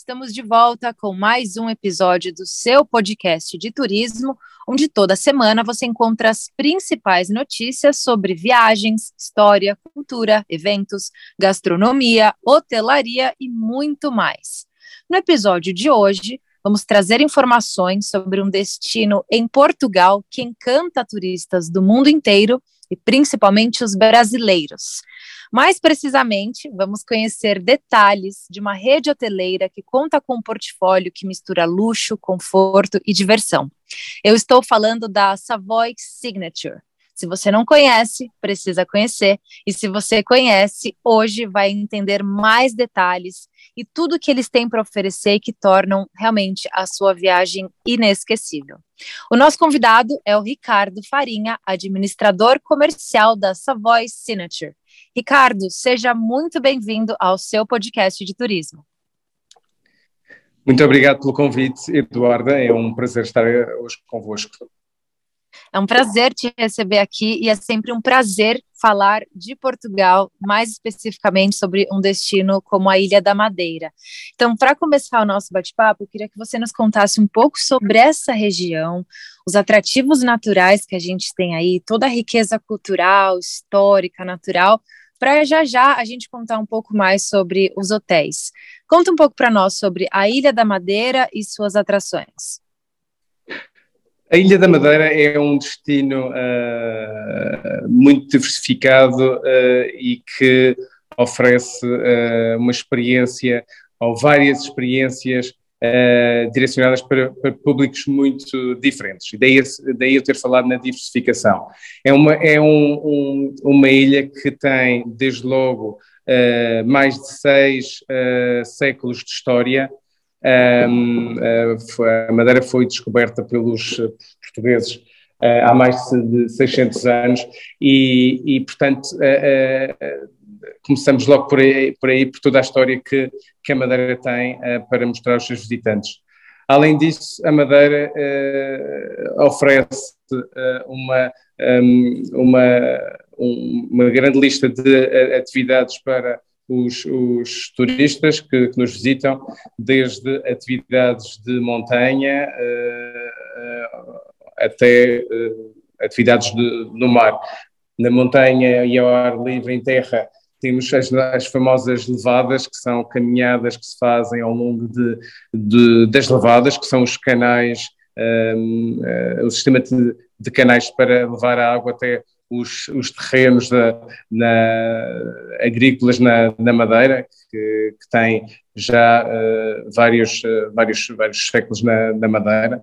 estamos de volta com mais um episódio do seu podcast de turismo, onde toda semana você encontra as principais notícias sobre viagens, história, cultura, eventos, gastronomia, hotelaria e muito mais. No episódio de hoje, vamos trazer informações sobre um destino em Portugal que encanta turistas do mundo inteiro e principalmente os brasileiros. Mais precisamente, vamos conhecer detalhes de uma rede hoteleira que conta com um portfólio que mistura luxo, conforto e diversão. Eu estou falando da Savoy Signature. Se você não conhece, precisa conhecer. E se você conhece, hoje vai entender mais detalhes e tudo que eles têm para oferecer e que tornam realmente a sua viagem inesquecível. O nosso convidado é o Ricardo Farinha, administrador comercial da Savoy Signature. Ricardo, seja muito bem-vindo ao seu podcast de turismo. Muito obrigado pelo convite, Eduarda. É um prazer estar hoje convosco. É um prazer te receber aqui e é sempre um prazer falar de Portugal, mais especificamente sobre um destino como a Ilha da Madeira. Então, para começar o nosso bate-papo, eu queria que você nos contasse um pouco sobre essa região, os atrativos naturais que a gente tem aí, toda a riqueza cultural, histórica, natural, para já já a gente contar um pouco mais sobre os hotéis. Conta um pouco para nós sobre a Ilha da Madeira e suas atrações. A Ilha da Madeira é um destino uh, muito diversificado uh, e que oferece uh, uma experiência ou várias experiências direcionadas para, para, públicos muito diferentes. Daí, daí eu ter falado na diversificação. É uma, é um, um, uma ilha que tem, desde logo, mais de seis séculos de história, um, uh, a Madeira foi descoberta pelos uh, portugueses uh, há mais de 600 anos e, e portanto, começamos logo por aí, por aí, por toda a história que, que a Madeira tem para mostrar aos seus visitantes. Além disso, a Madeira oferece uma, um, uma, uma grande lista de atividades para os, os turistas que, que, nos visitam, desde atividades de montanha uh, até uh, atividades de, no mar. Na montanha e ao ar livre, em terra, temos as, as, famosas levadas, que são caminhadas que se fazem ao longo de, de das levadas, que são os canais, um, uh, o sistema de, de, canais para levar a água até os, os terrenos da, na, agrícolas na, na Madeira, que, que tem já uh, vários, uh, vários, vários séculos na, na Madeira.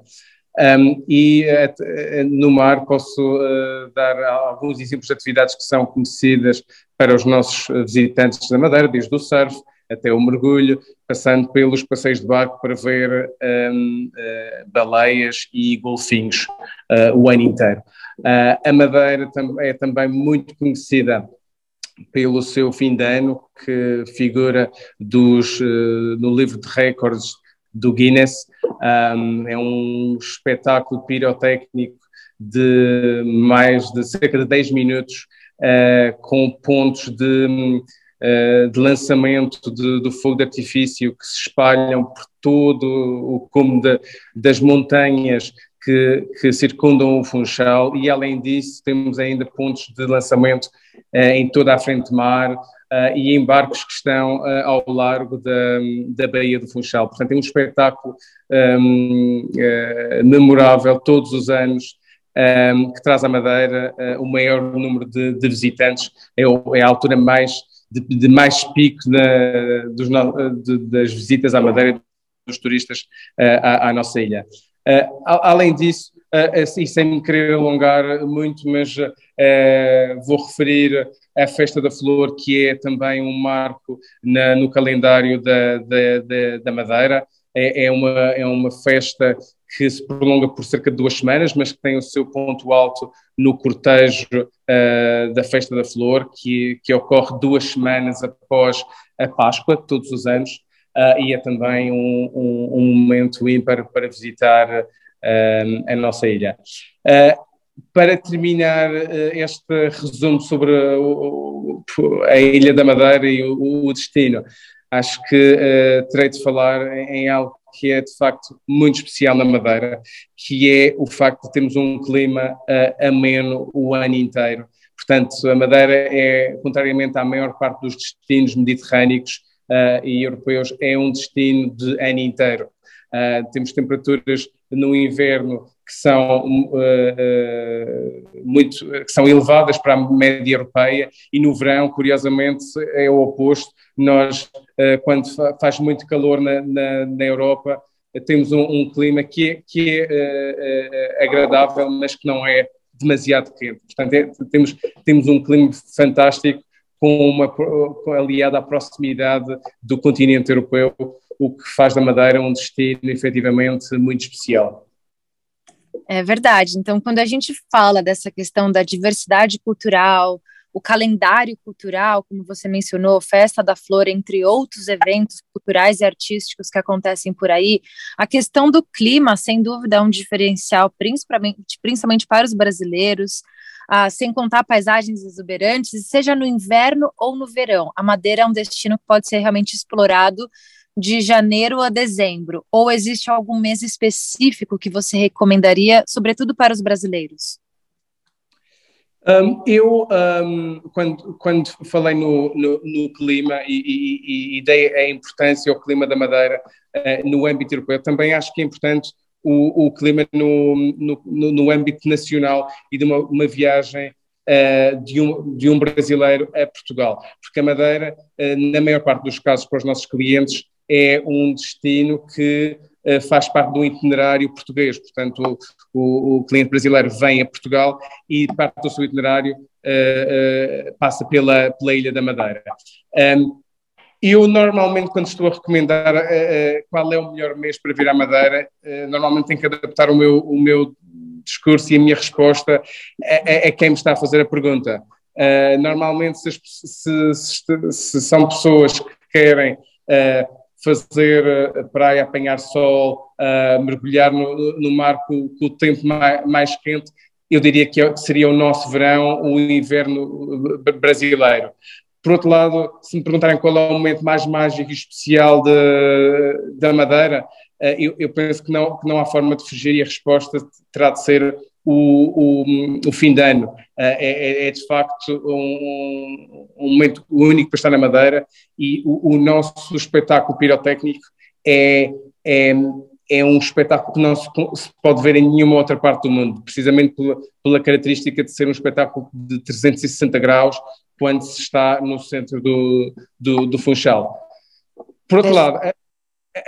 Um, e uh, no mar posso dar alguns exemplos de atividades que são conhecidas para os nossos visitantes da Madeira, desde o surf até o mergulho, passando pelos passeios de barco para ver um, baleias e golfinhos o ano inteiro. Uh, a Madeira é também muito conhecida pelo seu fim de ano, que figura dos, uh, no livro de recordes do Guinness. Um, é um espetáculo pirotécnico de mais de cerca de 10 minutos, uh, com pontos de, uh, de lançamento de, do fogo de artifício que se espalham por todo o cume de, das montanhas que, que, circundam o Funchal e, além disso, temos ainda pontos de lançamento uh, em toda a frente mar uh, e em barcos que estão uh, ao largo da, da Baía do Funchal. Portanto, é um espetáculo um, memorável todos os anos. Um, que traz à Madeira o maior número de, de visitantes, é, é, a altura mais de, de mais pico na, dos, de, das visitas à Madeira dos turistas à, à nossa ilha. Uh, além disso, uh, assim, sem me querer alongar muito, mas vou referir a Festa da Flor, que é também um marco na, no calendário da, da, da, da Madeira. É, é, uma, é uma festa que se prolonga por cerca de duas semanas, mas que tem o seu ponto alto no cortejo uh, da Festa da Flor, que, que ocorre duas semanas após a Páscoa, todos os anos, uh, e é também um, um, um, momento ímpar para visitar uh, a nossa ilha. para terminar este resumo sobre a Ilha da Madeira e o, destino, acho que terei de falar em, em algo que é de facto muito especial na Madeira, que é o facto de termos um clima uh, ameno o ano inteiro. Portanto, a Madeira é, contrariamente à maior parte dos destinos mediterrâneos uh, e europeus, é um destino de ano inteiro. Uh, temos temperaturas no inverno que são uh, muito que são elevadas para a média europeia e no verão, curiosamente, é o oposto. Nós, quando fa faz muito calor na, na, na Europa, temos um, um, clima que é, que é agradável, mas que não é demasiado quente. Portanto, é, temos, temos um clima fantástico com uma com, aliado à proximidade do continente europeu, o que faz da Madeira um destino efetivamente muito especial. É verdade. Então, quando a gente fala dessa questão da diversidade cultural, o calendário cultural, como você mencionou, Festa da Flor, entre outros eventos culturais e artísticos que acontecem por aí, a questão do clima, sem dúvida, é um diferencial, principalmente, principalmente para os brasileiros, ah, sem contar paisagens exuberantes, seja no inverno ou no verão. A Madeira é um destino que pode ser realmente explorado de janeiro a dezembro? Ou existe algum mês específico que você recomendaria, sobretudo para os brasileiros? Um, eu, um, quando, quando falei no, no, no clima e, e, e, dei a importância ao clima da Madeira uh, no âmbito europeu, também acho que é importante o, o clima no, no, no, âmbito nacional e de uma, uma viagem uh, de, um, de um brasileiro a Portugal. Porque a Madeira, uh, na maior parte dos casos, para os nossos clientes, é um destino que uh, faz parte do itinerário português. Portanto, o, o, cliente brasileiro vem a Portugal e parte do seu itinerário passa pela, pela Ilha da Madeira. Um, eu normalmente, quando estou a recomendar qual é o melhor mês para vir à Madeira, normalmente tenho que adaptar o meu, o meu discurso e a minha resposta a, a, a quem me está a fazer a pergunta. normalmente, se, se, se, se, são pessoas que querem uh, fazer praia, apanhar sol, uh, mergulhar no, no mar com, com, o tempo mais, mais, quente, eu diria que é, seria o nosso verão, o inverno brasileiro. Por outro lado, se me perguntarem qual é o momento mais mágico e especial de, da Madeira, uh, eu, eu, penso que não, que não há forma de fugir e a resposta terá de ser o, o, o fim de ano. É, é, é de facto um, um, momento único para estar na Madeira e o, o nosso espetáculo pirotécnico é, é, é, um espetáculo que não se, se, pode ver em nenhuma outra parte do mundo, precisamente pela, pela, característica de ser um espetáculo de 360 graus quando se está no centro do, do, do Funchal. Por outro lado, a,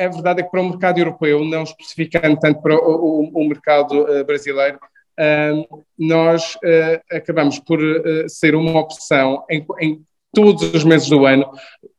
a verdade é que para o mercado europeu, não especificando tanto para o, o, o mercado uh, brasileiro, nós uh, acabamos por uh, ser uma opção em, em, todos os meses do ano,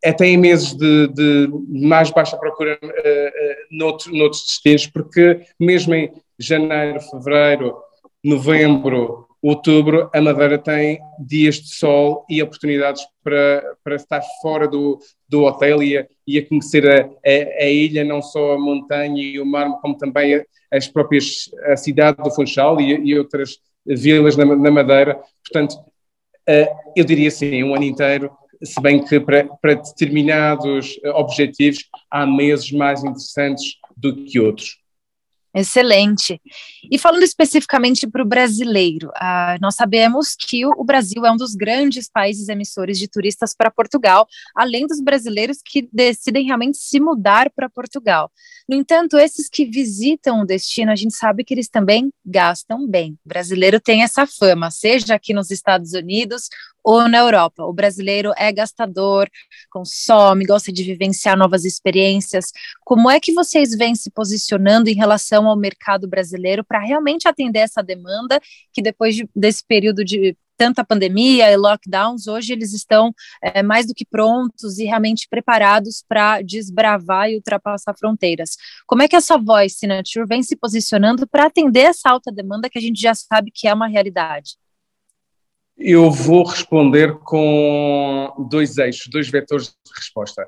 até em meses de, de mais baixa procura uh, noutros, noutros destinos, porque mesmo em janeiro, fevereiro, novembro, outubro, a Madeira tem dias de sol e oportunidades para, para estar fora do, do hotel e a, e a conhecer a, a, a, ilha, não só a montanha e o mar, como também as próprias, a cidade do Funchal e, e outras vilas na, na Madeira. Portanto, uh, eu diria sim, um ano inteiro, se bem que para, para determinados objetivos há meses mais interessantes do que outros. Excelente. E falando especificamente para o brasileiro, uh, nós sabemos que o Brasil é um dos grandes países emissores de turistas para Portugal, além dos brasileiros que decidem realmente se mudar para Portugal. No entanto, esses que visitam o destino, a gente sabe que eles também gastam bem. O brasileiro tem essa fama, seja aqui nos Estados Unidos ou na Europa. O brasileiro é gastador, consome, gosta de vivenciar novas experiências. Como é que vocês vêm se posicionando em relação ao mercado brasileiro para realmente atender essa demanda que depois de, desse período de tanta pandemia e lockdowns, hoje eles estão é, mais do que prontos e realmente preparados para desbravar e ultrapassar fronteiras. Como é que a Savoy Signature vem se posicionando para atender essa alta demanda que a gente já sabe que é uma realidade? Eu vou responder com dois eixos, dois vetores de resposta.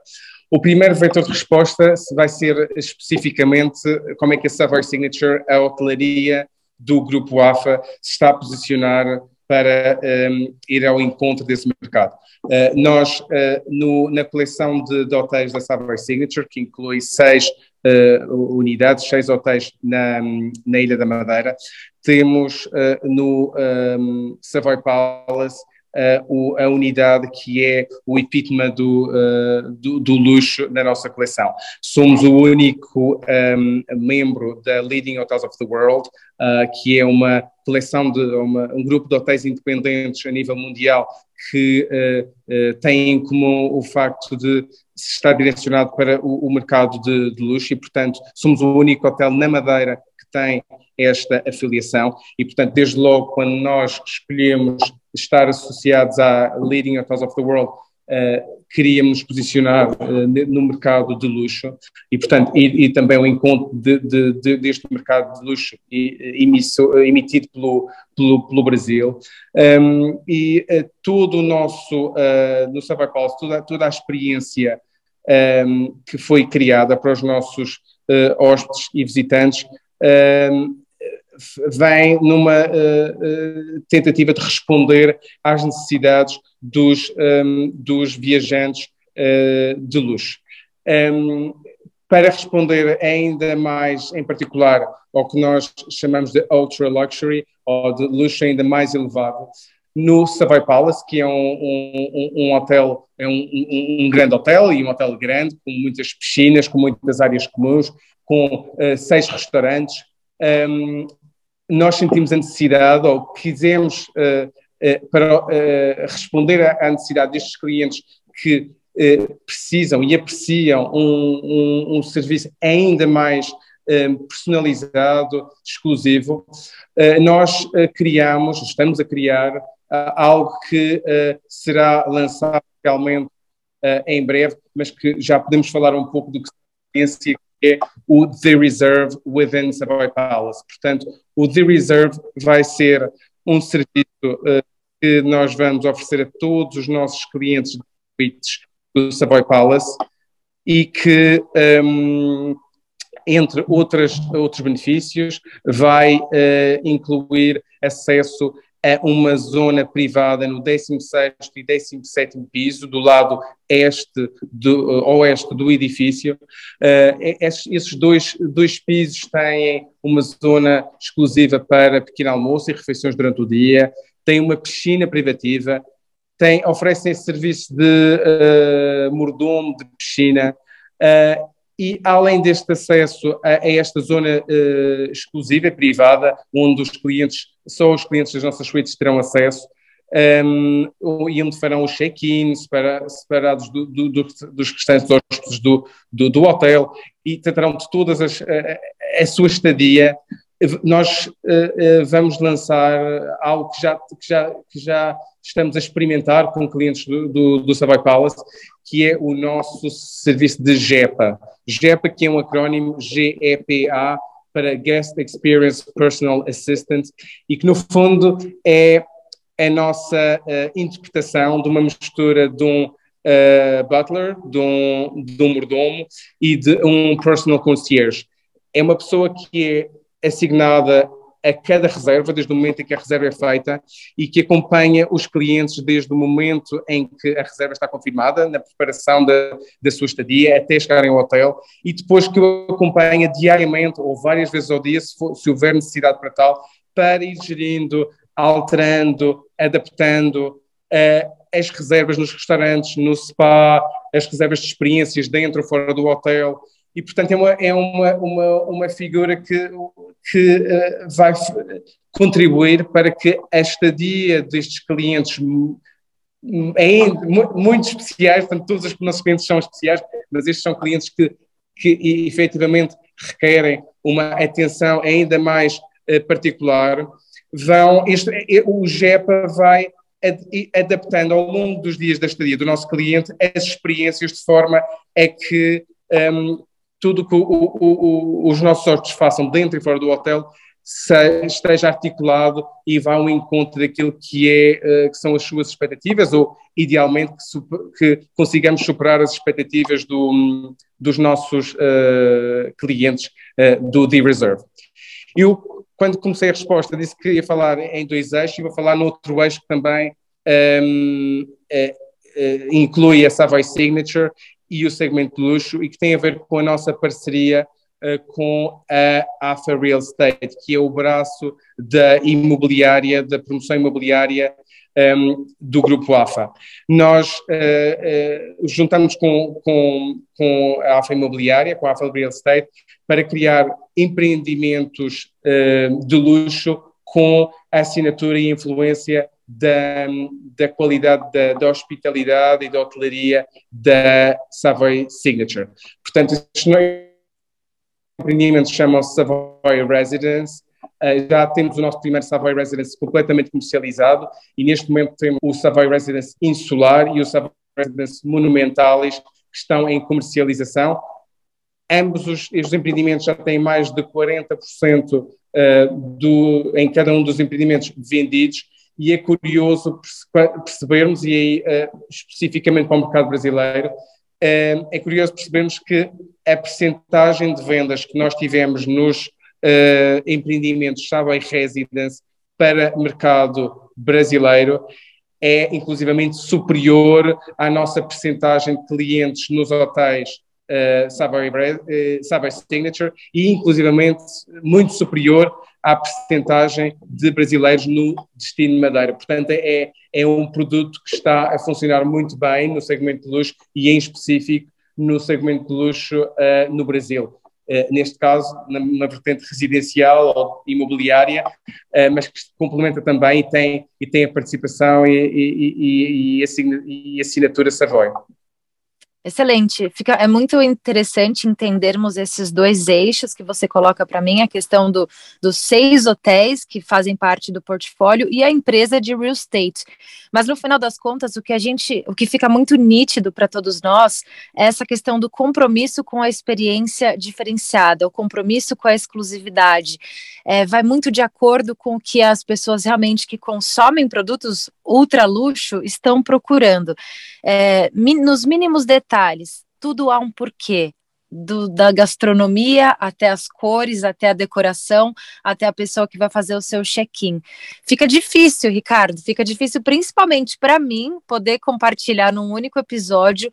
O primeiro vetor de resposta vai ser especificamente como é que a Savoy Signature, a hotelaria do Grupo AFA, se está a posicionar para um, ir ao encontro desse mercado. Uh, nós, uh, no, na coleção de, de, hotéis da Savoy Signature, que inclui seis uh, unidades, seis hotéis na, na Ilha da Madeira, temos no um, Savoy Palace uh, a unidade que é o epítome do, uh, do, do, luxo na nossa coleção. Somos o único um, membro da Leading Hotels of the World, uh, que é uma coleção de uma, um grupo de hotéis independentes a nível mundial que tem em comum o facto de estar direcionado para o, o mercado de, de luxo e, portanto, somos o único hotel na Madeira tem esta afiliação e, portanto, desde logo quando nós escolhemos estar associados à Leading Hotels of the World, uh, queríamos posicionar uh, no mercado de luxo e, portanto, e, e também o encontro de, de, de, deste mercado de luxo emisso, emitido pelo, pelo, pelo Brasil. Um, e uh, todo o nosso, no Savoy Palace, toda, toda a experiência um, que foi criada para os nossos hóspedes e visitantes vem numa uh, uh, tentativa de responder às necessidades dos, dos viajantes uh, de luxo. Para responder ainda mais, em particular, ao que nós chamamos de ultra luxury, ou de luxo ainda mais elevado, no Savoy Palace, que é um, um, um hotel, é um, um, grande hotel e um hotel grande, com muitas piscinas, com muitas áreas comuns, com uh, seis restaurantes. Um, nós sentimos a necessidade, ou quisemos, uh, uh, para responder à necessidade destes clientes que precisam e apreciam um, um, um serviço ainda mais personalizado, exclusivo, nós criamos, estamos a criar algo que será lançado realmente em breve, mas que já podemos falar um pouco do que se é o The Reserve within Savoy Palace. Portanto, o The Reserve vai ser um serviço uh, que nós vamos oferecer a todos os nossos clientes do Savoy Palace e que, um, ehm, entre outras, outros benefícios, vai uh, incluir acesso a uma zona privada no 16º e 17º piso, do lado este do, uh, oeste do edifício. Uh, esses, dois, dois pisos têm uma zona exclusiva para pequeno almoço e refeições durante o dia, tem uma piscina privativa, tem, oferecem serviço de uh, mordomo de piscina, uh, e além deste acesso a, a esta zona uh, exclusiva, privada, onde os clientes, só os clientes das nossas suítes terão acesso, um, ehm, e onde farão os check-in separados do, do, do, dos restantes hóspedes do, do, hotel e tratarão de todas as, a, a sua estadia. Nós uh, uh, vamos lançar algo que já, que, já, que já estamos a experimentar com clientes do, do, do Savoy Palace, que é o nosso serviço de GEPA. GEPA, que é um acrónimo GEPA para Guest Experience Personal Assistant, e que no fundo é a nossa uh, interpretação de uma mistura de um uh, butler, de um, de um mordomo e de um personal concierge. É uma pessoa que é assignada a cada reserva, desde o momento em que a reserva é feita, e que acompanha os clientes desde o momento em que a reserva está confirmada, na preparação da, da sua estadia, até chegarem ao hotel, e depois que o acompanha diariamente ou várias vezes ao dia, se, for, se houver necessidade para tal, para ir gerindo, alterando, adaptando uh, as reservas nos restaurantes, no spa, as reservas de experiências dentro ou fora do hotel, e portanto é uma, é uma, uma, uma figura que, que uh, vai contribuir para que a estadia destes clientes é muito especiais, portanto todos os nossos clientes são especiais, mas estes são clientes que, que efetivamente requerem uma atenção ainda mais uh, particular, vão, este, o GEPA vai adaptando ao longo dos dias da estadia do nosso cliente as experiências de forma a que um, tudo que o, o, o, os nossos hóspedes façam dentro e fora do hotel se, esteja articulado e vá ao encontro daquilo que, é, uh, que são as suas expectativas ou, idealmente, que, que consigamos superar as expectativas do, dos nossos uh, clientes uh, do D-Reserve. Eu, quando comecei a resposta, disse que ia falar em dois eixos e vou falar no outro eixo que também um, é, é, inclui a Savoy Signature e o segmento de luxo e que tem a ver com a nossa parceria uh, com a AFA Real Estate, que é o braço da imobiliária, da promoção imobiliária um, do grupo AFA. Nós uh, uh, juntamos com, com, com a AFA Imobiliária, com a AFA Real Estate, para criar empreendimentos uh, de luxo com a assinatura e influência da, da qualidade da, da, hospitalidade e da hotelaria da Savoy Signature. Portanto, estes empreendimentos chamam-se Savoy Residence, Uh, já temos o nosso primeiro Savoy Residence completamente comercializado e neste momento temos o Savoy Residence Insular e o Savoy Residence Monumentalis que estão em comercialização. Ambos os, os empreendimentos já têm mais de 40% uh, do, em cada um dos empreendimentos vendidos e é curioso percebermos, e aí uh, especificamente para o mercado brasileiro, uh, é curioso percebermos que a percentagem de vendas que nós tivemos nos uh, empreendimentos Savoy Residence para mercado brasileiro é inclusivamente superior à nossa percentagem de clientes nos hotéis uh, Savoy, Savoy Signature e inclusivamente muito superior à percentagem de brasileiros no destino de Madeira. Portanto, é, é um produto que está a funcionar muito bem no segmento de luxo e, em específico, no segmento de luxo uh, no Brasil. Uh, neste caso, na, na, vertente residencial ou imobiliária, uh, mas que complementa também e tem, e tem a participação e, e, e, e assinatura Savoy. Excelente. Fica, é muito interessante entendermos esses dois eixos que você coloca para mim, a questão do, dos seis hotéis que fazem parte do portfólio e a empresa de real estate. Mas no final das contas, o que a gente, o que fica muito nítido para todos nós é essa questão do compromisso com a experiência diferenciada, o compromisso com a exclusividade. É, vai muito de acordo com o que as pessoas realmente que consomem produtos ultra luxo estão procurando. É, nos mínimos detalhes detalhes, tudo há um porquê. Do, da gastronomia até as cores, até a decoração, até a pessoa que vai fazer o seu check-in. Fica difícil, Ricardo, fica difícil principalmente para mim poder compartilhar num único episódio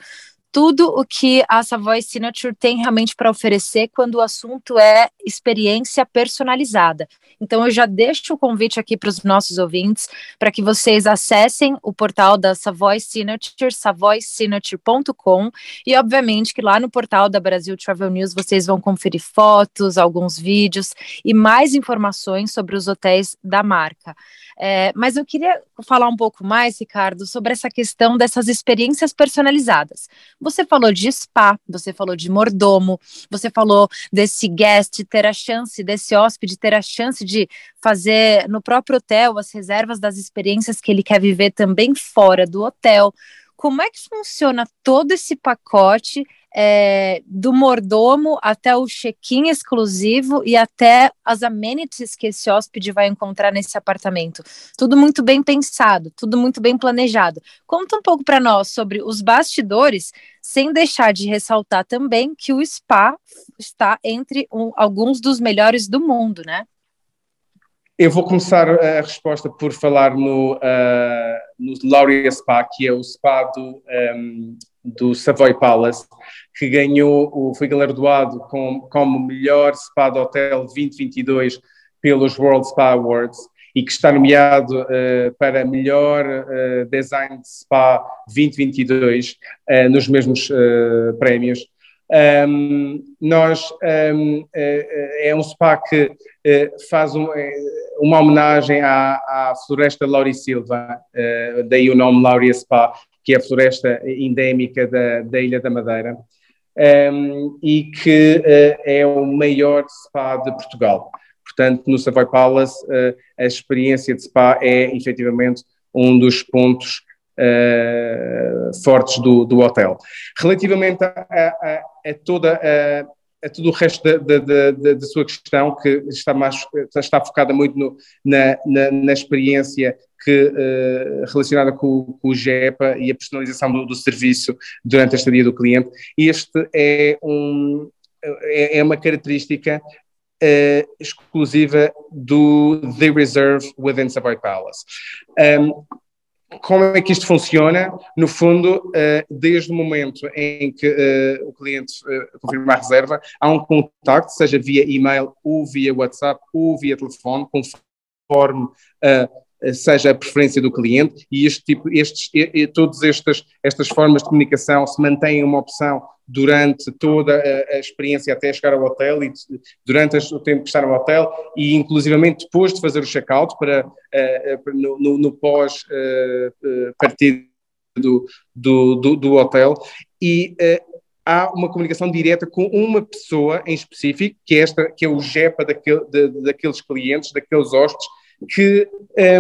tudo o que a Savoy Signature tem realmente para oferecer quando o assunto é experiência personalizada. Então, eu já deixo o convite aqui para os nossos ouvintes para que vocês acessem o portal da Savoy Signature, savoysignature.com, e obviamente que lá no portal da Brasil Travel News vocês vão conferir fotos, alguns vídeos e mais informações sobre os hotéis da marca. É, mas eu queria falar um pouco mais, Ricardo, sobre essa questão dessas experiências personalizadas. Você falou de spa, você falou de mordomo, você falou desse guest ter a chance, desse hóspede ter a chance de fazer no próprio hotel as reservas das experiências que ele quer viver também fora do hotel. Como é que funciona todo esse pacote é, do mordomo até o check-in exclusivo e até as amenities que esse hóspede vai encontrar nesse apartamento. Tudo muito bem pensado, tudo muito bem planejado. Conta um pouco para nós sobre os bastidores, sem deixar de ressaltar também que o spa está entre um, alguns dos melhores do mundo, né? Eu vou começar a resposta por falar no, uh, no Laurea Spa, que é o spa do, um, ehm, do Savoy Palace, que ganhou, foi galardoado com, como melhor spa de hotel 2022 pelos World Spa Awards e que está nomeado uh, para melhor uh, design de spa 2022 uh, nos mesmos prémios. Um, nós um, é um spa que faz um, uma homenagem à, à floresta Lauri Silva, daí o nome Lauria Spa, que é a floresta endémica da, da Ilha da Madeira, um, e que uh, é o maior spa de Portugal. Portanto, no Savoy Palace, uh, a experiência de spa é efetivamente um dos pontos uh, fortes do, do hotel. Relativamente a, a, a toda a, a todo o resto da, da, da, da, sua questão, que está, mais, está focada muito no, na, na, na, experiência que, uh, relacionada com, com, o GEPA e a personalização do, do, serviço durante a estadia do cliente. Este é, um, é, é uma característica uh, exclusiva do The Reserve within Savoy Palace. Um, como é que isto funciona? No fundo, eh, desde o momento em que eh, o cliente eh, confirma a reserva, há um contacto, seja via e-mail ou via WhatsApp ou via telefone, conforme seja a preferência do cliente, e este tipo, estes, todas estas, estas formas de comunicação se mantêm uma opção durante toda a, a, experiência até chegar ao hotel e durante o tempo que está no hotel e inclusivamente depois de fazer o check-out para, uh, no, no, no pós uh, partido do, do, do, do, hotel e há uma comunicação direta com uma pessoa em específico, que é, esta, que é o GEPA daquele, de, daqueles clientes, daqueles hóspedes, que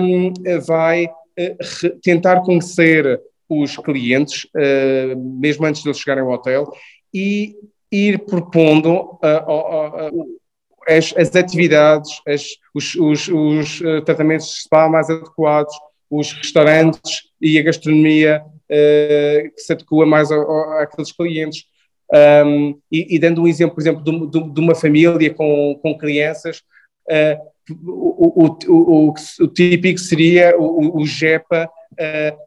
um, vai uh, tentar conhecer os clientes, uh, mesmo antes de eles chegarem ao hotel, e ir propondo uh, as, as, atividades, as, os, os, os, tratamentos de spa mais adequados, os restaurantes e a gastronomia que se adequa mais àqueles clientes. Um, e, e, dando um exemplo, por exemplo, de, de, de uma família com, com crianças, uh, o, o, o, o, típico seria o, o GEPA uh,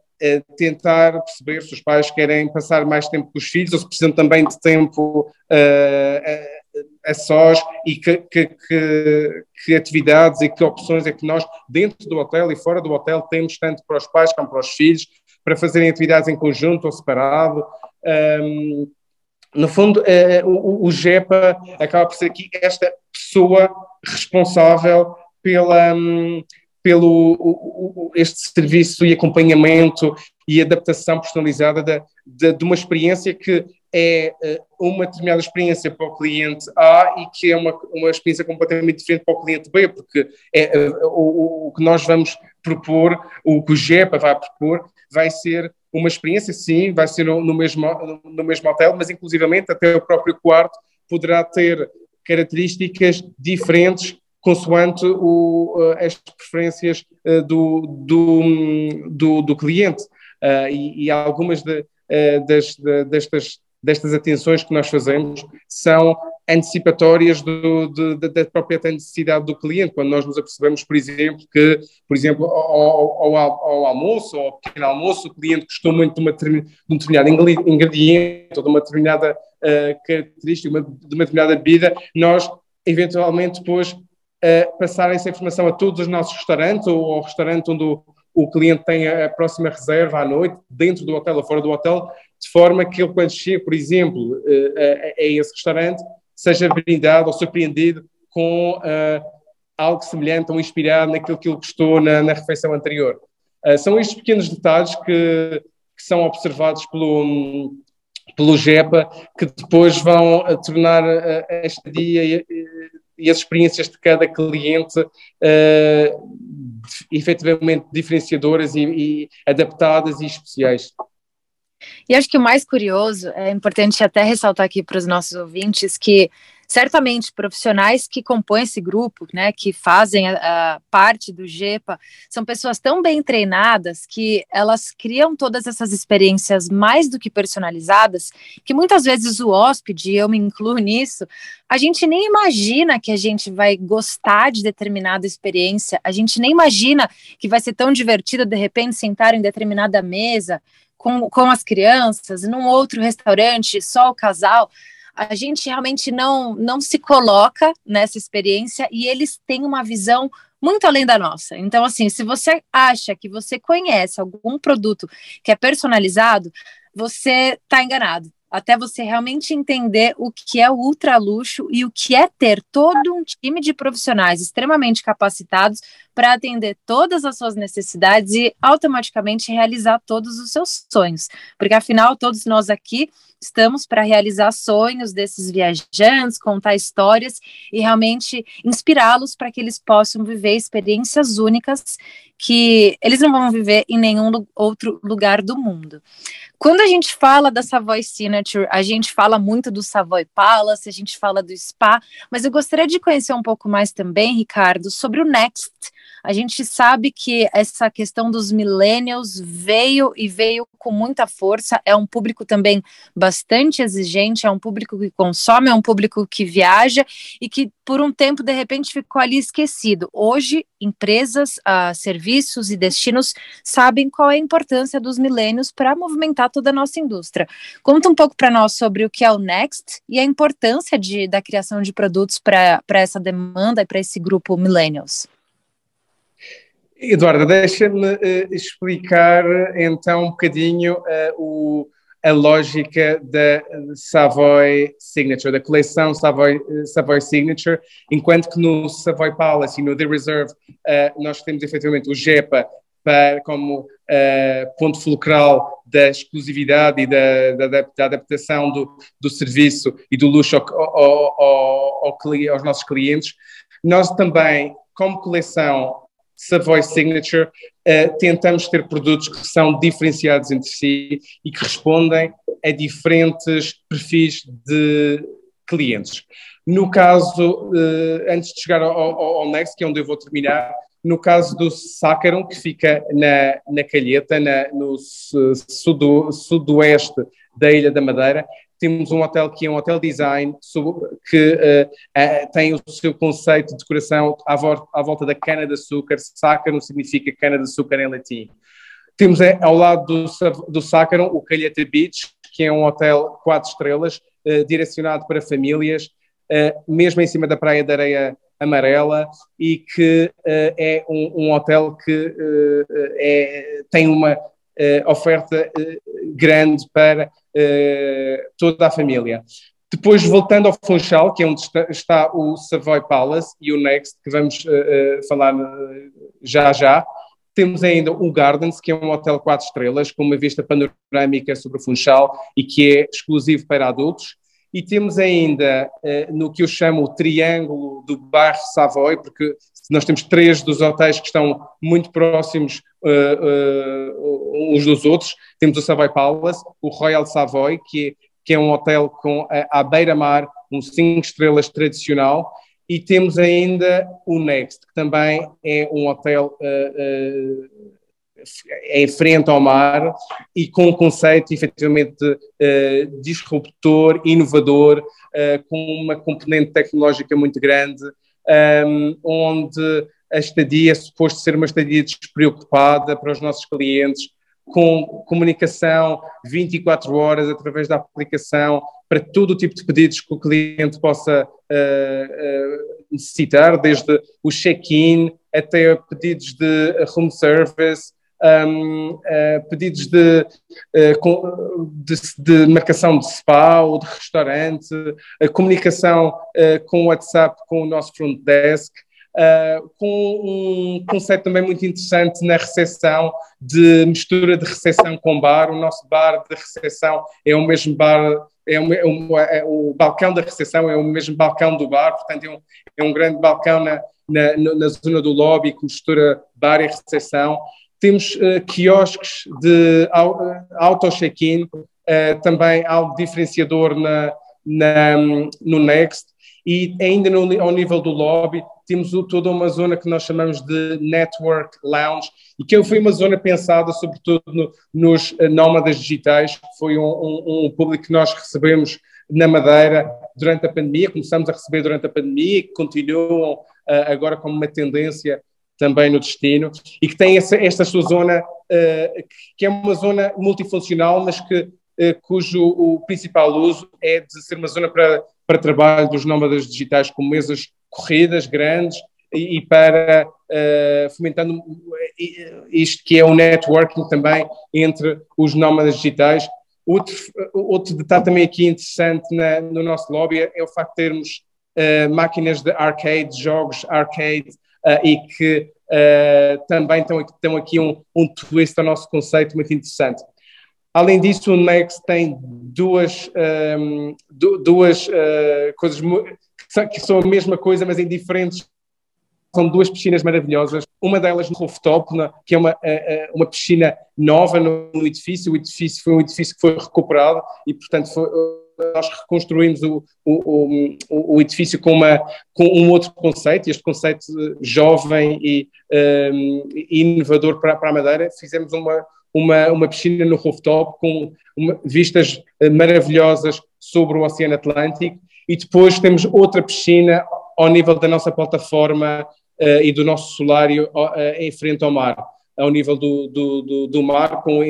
tentar perceber se os pais querem passar mais tempo com os filhos ou se precisam também de tempo uh, a, a sós e que, que, que, que, atividades e que opções é que nós, dentro do hotel e fora do hotel, temos tanto para os pais como para os filhos, para fazerem atividades em conjunto ou separado. Um, no fundo, uh, o, o GEPA acaba por ser aqui esta pessoa responsável pela, um, pelo o, o, este serviço e acompanhamento e adaptação personalizada de, de, de, uma experiência que é eh, uma determinada experiência para o cliente A e que é uma, uma experiência completamente diferente para o cliente B, porque é, eh, o, o que nós vamos propor, o que o GEPA vai propor, vai ser uma experiência, sim, vai ser no, mesmo, no mesmo hotel, mas inclusivamente até o próprio quarto poderá ter características diferentes consoante o, eh, as preferências eh, do, do, do, do cliente. Uh, e, e, algumas de, das, de, destas, destas atenções que nós fazemos são antecipatórias do, de, da própria necessidade do cliente, quando nós nos apercebemos, por exemplo, que, por exemplo, ao, ao, ao almoço ou ao pequeno almoço, o cliente gostou muito de, uma, de um determinado ingrediente ou de uma determinada uh, característica, uma, de uma determinada bebida, nós eventualmente depois passar essa informação a todos os nossos restaurantes ou ao restaurante onde o, o cliente tem a, próxima reserva à noite, dentro do hotel ou fora do hotel, de forma que ele, quando chega, por exemplo, uh, a, a, esse restaurante, seja brindado ou surpreendido com uh, algo semelhante ou inspirado naquilo que ele gostou na, na refeição anterior. Uh, são estes pequenos detalhes que, que são observados pelo, pelo GEPA que depois vão tornar esta dia e as experiências de cada cliente uh, efetivamente diferenciadoras e, e adaptadas e especiais. E acho que o mais curioso, é importante até ressaltar aqui para os nossos ouvintes que certamente profissionais que compõem esse grupo, né, que fazem a, a, parte do GEPA, são pessoas tão bem treinadas que elas criam todas essas experiências mais do que personalizadas, que muitas vezes o hóspede, eu me incluo nisso, a gente nem imagina que a gente vai gostar de determinada experiência, a gente nem imagina que vai ser tão divertido de repente sentar em determinada mesa com, com as crianças, num outro restaurante, só o casal a gente realmente não, não se coloca nessa experiência e eles têm uma visão muito além da nossa. Então, assim, se você acha que você conhece algum produto que é personalizado, você está enganado. Até você realmente entender o que é o ultra luxo e o que é ter todo um time de profissionais extremamente capacitados para atender todas as suas necessidades e automaticamente realizar todos os seus sonhos. Porque afinal, todos nós aqui estamos para realizar sonhos desses viajantes, contar histórias e realmente inspirá-los para que eles possam viver experiências únicas que eles não vão viver em nenhum outro lugar do mundo. Quando a gente fala da Savoy Signature, a gente fala muito do Savoy Palace, a gente fala do spa, mas eu gostaria de conhecer um pouco mais também, Ricardo, sobre o Next. A gente sabe que essa questão dos millennials veio e veio com muita força, é um público também bastante exigente, é um público que consome, é um público que viaja e que por um tempo, de repente, ficou ali esquecido. Hoje, empresas, uh, serviços e destinos sabem qual é a importância dos milênios para movimentar toda a nossa indústria. Conta um pouco para nós sobre o que é o Next e a importância de, da criação de produtos para essa demanda e para esse grupo millennials. Eduardo, deixa-me uh, explicar então um bocadinho uh, o a lógica da Savoy Signature, da coleção Savoy, Savoy Signature, enquanto que no Savoy Palace e no The Reserve uh, nós temos efetivamente o JEPA para, como uh, ponto fulcral da exclusividade e da, da, da adaptação do, do, serviço e do luxo ao, ao, ao, aos nossos clientes. Nós também, como coleção, Savoy Signature, uh, tentamos ter produtos que são diferenciados entre si e que respondem a diferentes perfis de clientes. No caso, uh, antes de chegar ao, ao, ao, Next, que é onde eu vou terminar, no caso do Sácaro, que fica na, na Calheta, na, no sudo, sudoeste da Ilha da Madeira, temos um hotel que é um hotel design que uh, tem o seu conceito de decoração à, vo à volta da cana-de-açúcar. Sácaro significa cana-de-açúcar em latim. Temos é, ao lado do, do Sácaro o Calheta Beach, que é um hotel quatro estrelas, uh, direcionado para famílias, mesmo em cima da praia de areia amarela, e que é um, um, hotel que é, tem uma oferta grande para toda a família. Depois, voltando ao Funchal, que é onde está, está o Savoy Palace e o Next, que vamos uh, uh, falar já já, temos ainda o Gardens, que é um hotel quatro estrelas, com uma vista panorâmica sobre o Funchal e que é exclusivo para adultos. E temos ainda, uh, no que eu chamo o triângulo do bairro Savoy, porque nós temos três dos hotéis que estão muito próximos uh, uh, uns dos outros. Temos o Savoy Palace, o Royal Savoy, que é, que é um hotel com, à beira-mar, um cinco estrelas tradicional, e temos ainda o Next, que também é um hotel uh, em frente ao mar e com um conceito efetivamente uh, disruptor, inovador, uh, com uma componente tecnológica muito grande, um, onde a estadia é suposto ser uma estadia despreocupada para os nossos clientes, com comunicação 24 horas através da aplicação para todo o tipo de pedidos que o cliente possa uh, necessitar, desde o check-in até pedidos de room service, um, uh, pedidos de, de, de, marcação de spa ou de restaurante, comunicação com o WhatsApp com o nosso front desk uh, com um conceito também muito interessante na recepção, de mistura de recepção com bar. O nosso bar de recepção é o mesmo bar, é o, é é o balcão da recepção é o mesmo balcão do bar, portanto é um, é um grande balcão na, na, na zona do lobby que mistura bar e recepção. Temos uh, quiosques de auto check-in, uh, também algo diferenciador na, na, no Next, e ainda no, ao nível do lobby temos toda uma zona que nós chamamos de Network Lounge, e que foi uma zona pensada sobretudo no, nos eh, nómadas digitais, foi um, um, um, público que nós recebemos na Madeira durante a pandemia, começamos a receber durante a pandemia e continuam uh, agora como uma tendência também no destino, e que tem essa, esta sua zona, uh, que é uma zona multifuncional, mas que, uh, cujo o principal uso é de ser uma zona para, para trabalho dos nómadas digitais, com mesas corridas grandes e, e para uh, fomentando isto que é o networking também entre os nómadas digitais. Outro, outro detalhe também aqui interessante na, no nosso lobby é o facto de termos máquinas de arcade, jogos arcade, e que uh, também estão, aqui um, um twist ao nosso conceito muito interessante. Além disso, o Next tem duas, um, duas uh, coisas que são a mesma coisa, mas em diferentes são duas piscinas maravilhosas, uma delas no rooftop, que é uma, uma piscina nova no, edifício, o edifício foi um edifício que foi recuperado e, portanto, foi, nós reconstruímos o, o, o, o, edifício com, uma, com um outro conceito, este conceito jovem e um, inovador para, para a Madeira, fizemos uma, uma, uma piscina no rooftop com uma, vistas maravilhosas sobre o Oceano Atlântico. E depois temos outra piscina ao nível da nossa plataforma uh, e do nosso solário uh, em frente ao mar, ao nível do, do, do, do mar, com,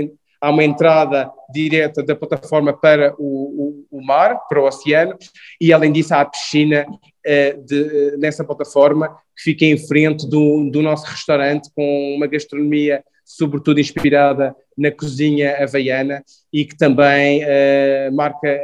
há uma entrada direta da plataforma para o, o, o, mar, para o oceano, e além disso há a piscina uh, de, nessa plataforma que fica em frente do, do nosso restaurante com uma gastronomia sobretudo inspirada na cozinha havaiana e que também uh, marca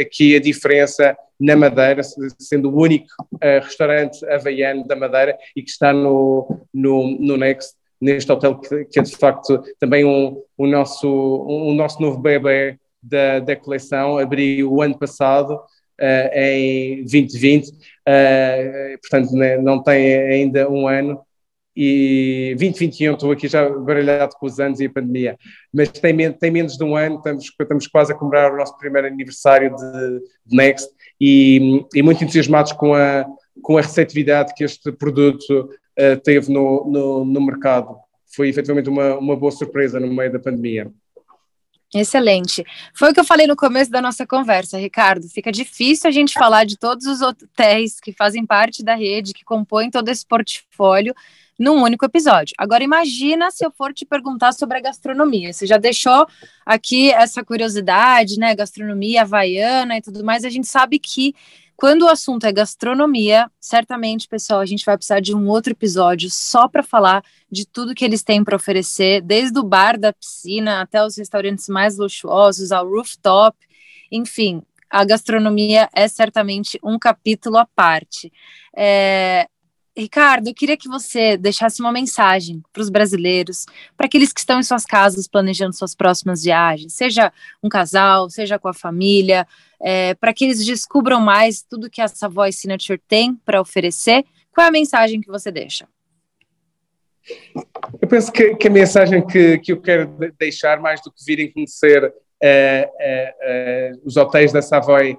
aqui a diferença na Madeira, sendo o único restaurante havaiano da Madeira e que está no, no, no Next, neste hotel que, que, é de facto também um, um, nosso, um, nosso novo bebê da, da coleção, abriu o ano passado, uh, em 2020, uh, eh, portanto né, não tem ainda um ano, e 2021, estou aqui já baralhado com os anos e a pandemia, mas tem, tem menos de um ano, estamos, estamos quase a comemorar o nosso primeiro aniversário de, de Next e, e, muito entusiasmados com a, com a receptividade que este produto uh, teve no, no, no, mercado. Foi efetivamente uma, uma boa surpresa no meio da pandemia. Excelente. Foi o que eu falei no começo da nossa conversa, Ricardo. Fica difícil a gente falar de todos os hotéis que fazem parte da rede, que compõem todo esse portfólio, num único episódio. Agora, imagina se eu for te perguntar sobre a gastronomia. Você já deixou aqui essa curiosidade, né? Gastronomia havaiana e tudo mais. A gente sabe que quando o assunto é gastronomia, certamente, pessoal, a gente vai precisar de um outro episódio só para falar de tudo que eles têm para oferecer, desde o bar da piscina até os restaurantes mais luxuosos, ao rooftop, enfim. A gastronomia é certamente um capítulo à parte. É, Ricardo, eu queria que você deixasse uma mensagem para os brasileiros, para aqueles que estão em suas casas planejando suas próximas viagens, seja um casal, seja com a família, é, para que eles descubram mais tudo que a Savoy Signature tem para oferecer. Qual é a mensagem que você deixa? Eu penso que, que a mensagem que, que eu quero deixar, mais do que virem conhecer uh, uh, uh, os hotéis da Savoy,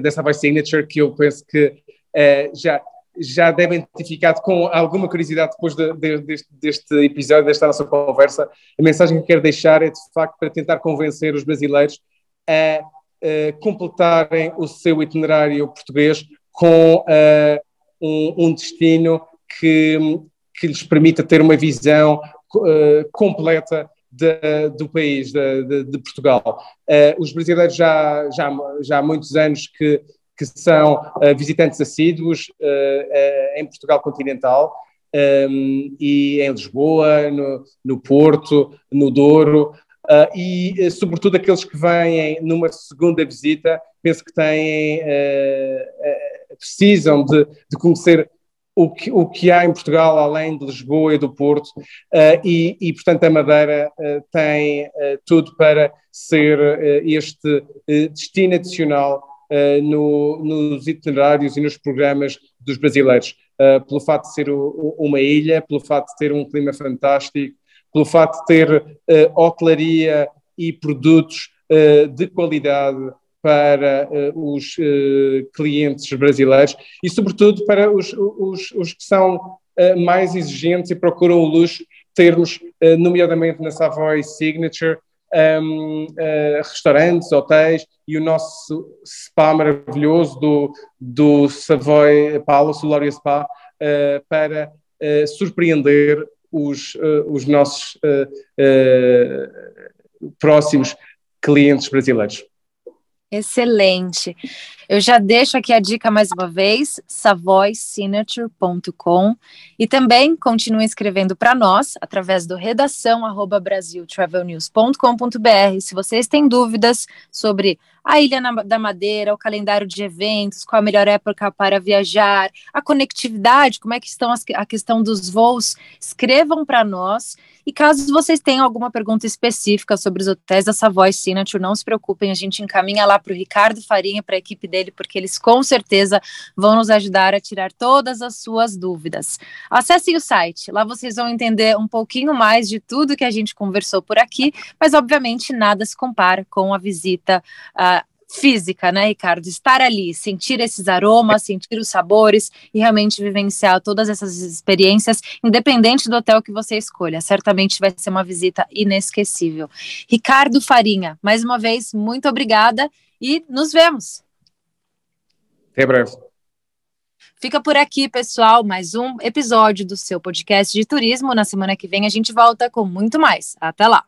da Savoy Signature, que eu penso que já já devem ter ficado com alguma curiosidade depois de, de, deste, deste, episódio, desta nossa conversa. A mensagem que quero deixar é, de facto, para tentar convencer os brasileiros a, a completarem o seu itinerário português com a, um, um, destino que, que lhes permita ter uma visão completa de, do país, de, de Portugal. Uh, os brasileiros já, já, já há muitos anos que que são uh, visitantes assíduos uh, em Portugal continental um, e em Lisboa, no, no Porto, no Douro, e sobretudo aqueles que vêm numa segunda visita, penso que têm, precisam de, de conhecer o que, o que há em Portugal, além de Lisboa e do Porto, uh, e, e, portanto, a Madeira uh, tem uh, tudo para ser este destino adicional no, nos itinerários e nos programas dos brasileiros, uh, pelo fato de ser uma ilha, pelo fato de ter um clima fantástico, pelo fato de ter uh, hotelaria e produtos de qualidade para uh, os uh, clientes brasileiros e, sobretudo, para os, os, os que são uh, mais exigentes e procuram o luxo, termos, nomeadamente na Savoy Signature, um, uh, restaurantes, hotéis e o nosso spa maravilhoso do, do Savoy Palace, o Loria Spa, uh, para uh, surpreender os, os nossos próximos clientes brasileiros. Excelente. Eu já deixo aqui a dica mais uma vez, savoysignature.com e também continue escrevendo para nós através do redação brasiltravelnews.com.br se vocês têm dúvidas sobre a Ilha da Madeira, o calendário de eventos, qual a melhor época para viajar, a conectividade, como é que estão as, a questão dos voos, escrevam para nós. E caso vocês tenham alguma pergunta específica sobre os hotéis da Savoy Signature, não se preocupem, a gente encaminha lá para o Ricardo Farinha, para a equipe dele, porque eles com certeza vão nos ajudar a tirar todas as suas dúvidas. Acessem o site, lá vocês vão entender um pouquinho mais de tudo que a gente conversou por aqui, mas obviamente nada se compara com a visita uh, física, né, Ricardo? Estar ali, sentir esses aromas, sentir os sabores e realmente vivenciar todas essas experiências, independente do hotel que você escolha. Certamente vai ser uma visita inesquecível. Ricardo Farinha, mais uma vez, muito obrigada e nos vemos. Até breve. Fica por aqui, pessoal, mais um episódio do seu podcast de turismo. Na semana que vem a gente volta com muito mais. Até lá.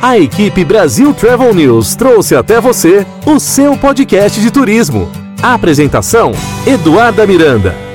A equipe Brasil Travel News trouxe até você o seu podcast de turismo. A apresentação: Eduarda Miranda.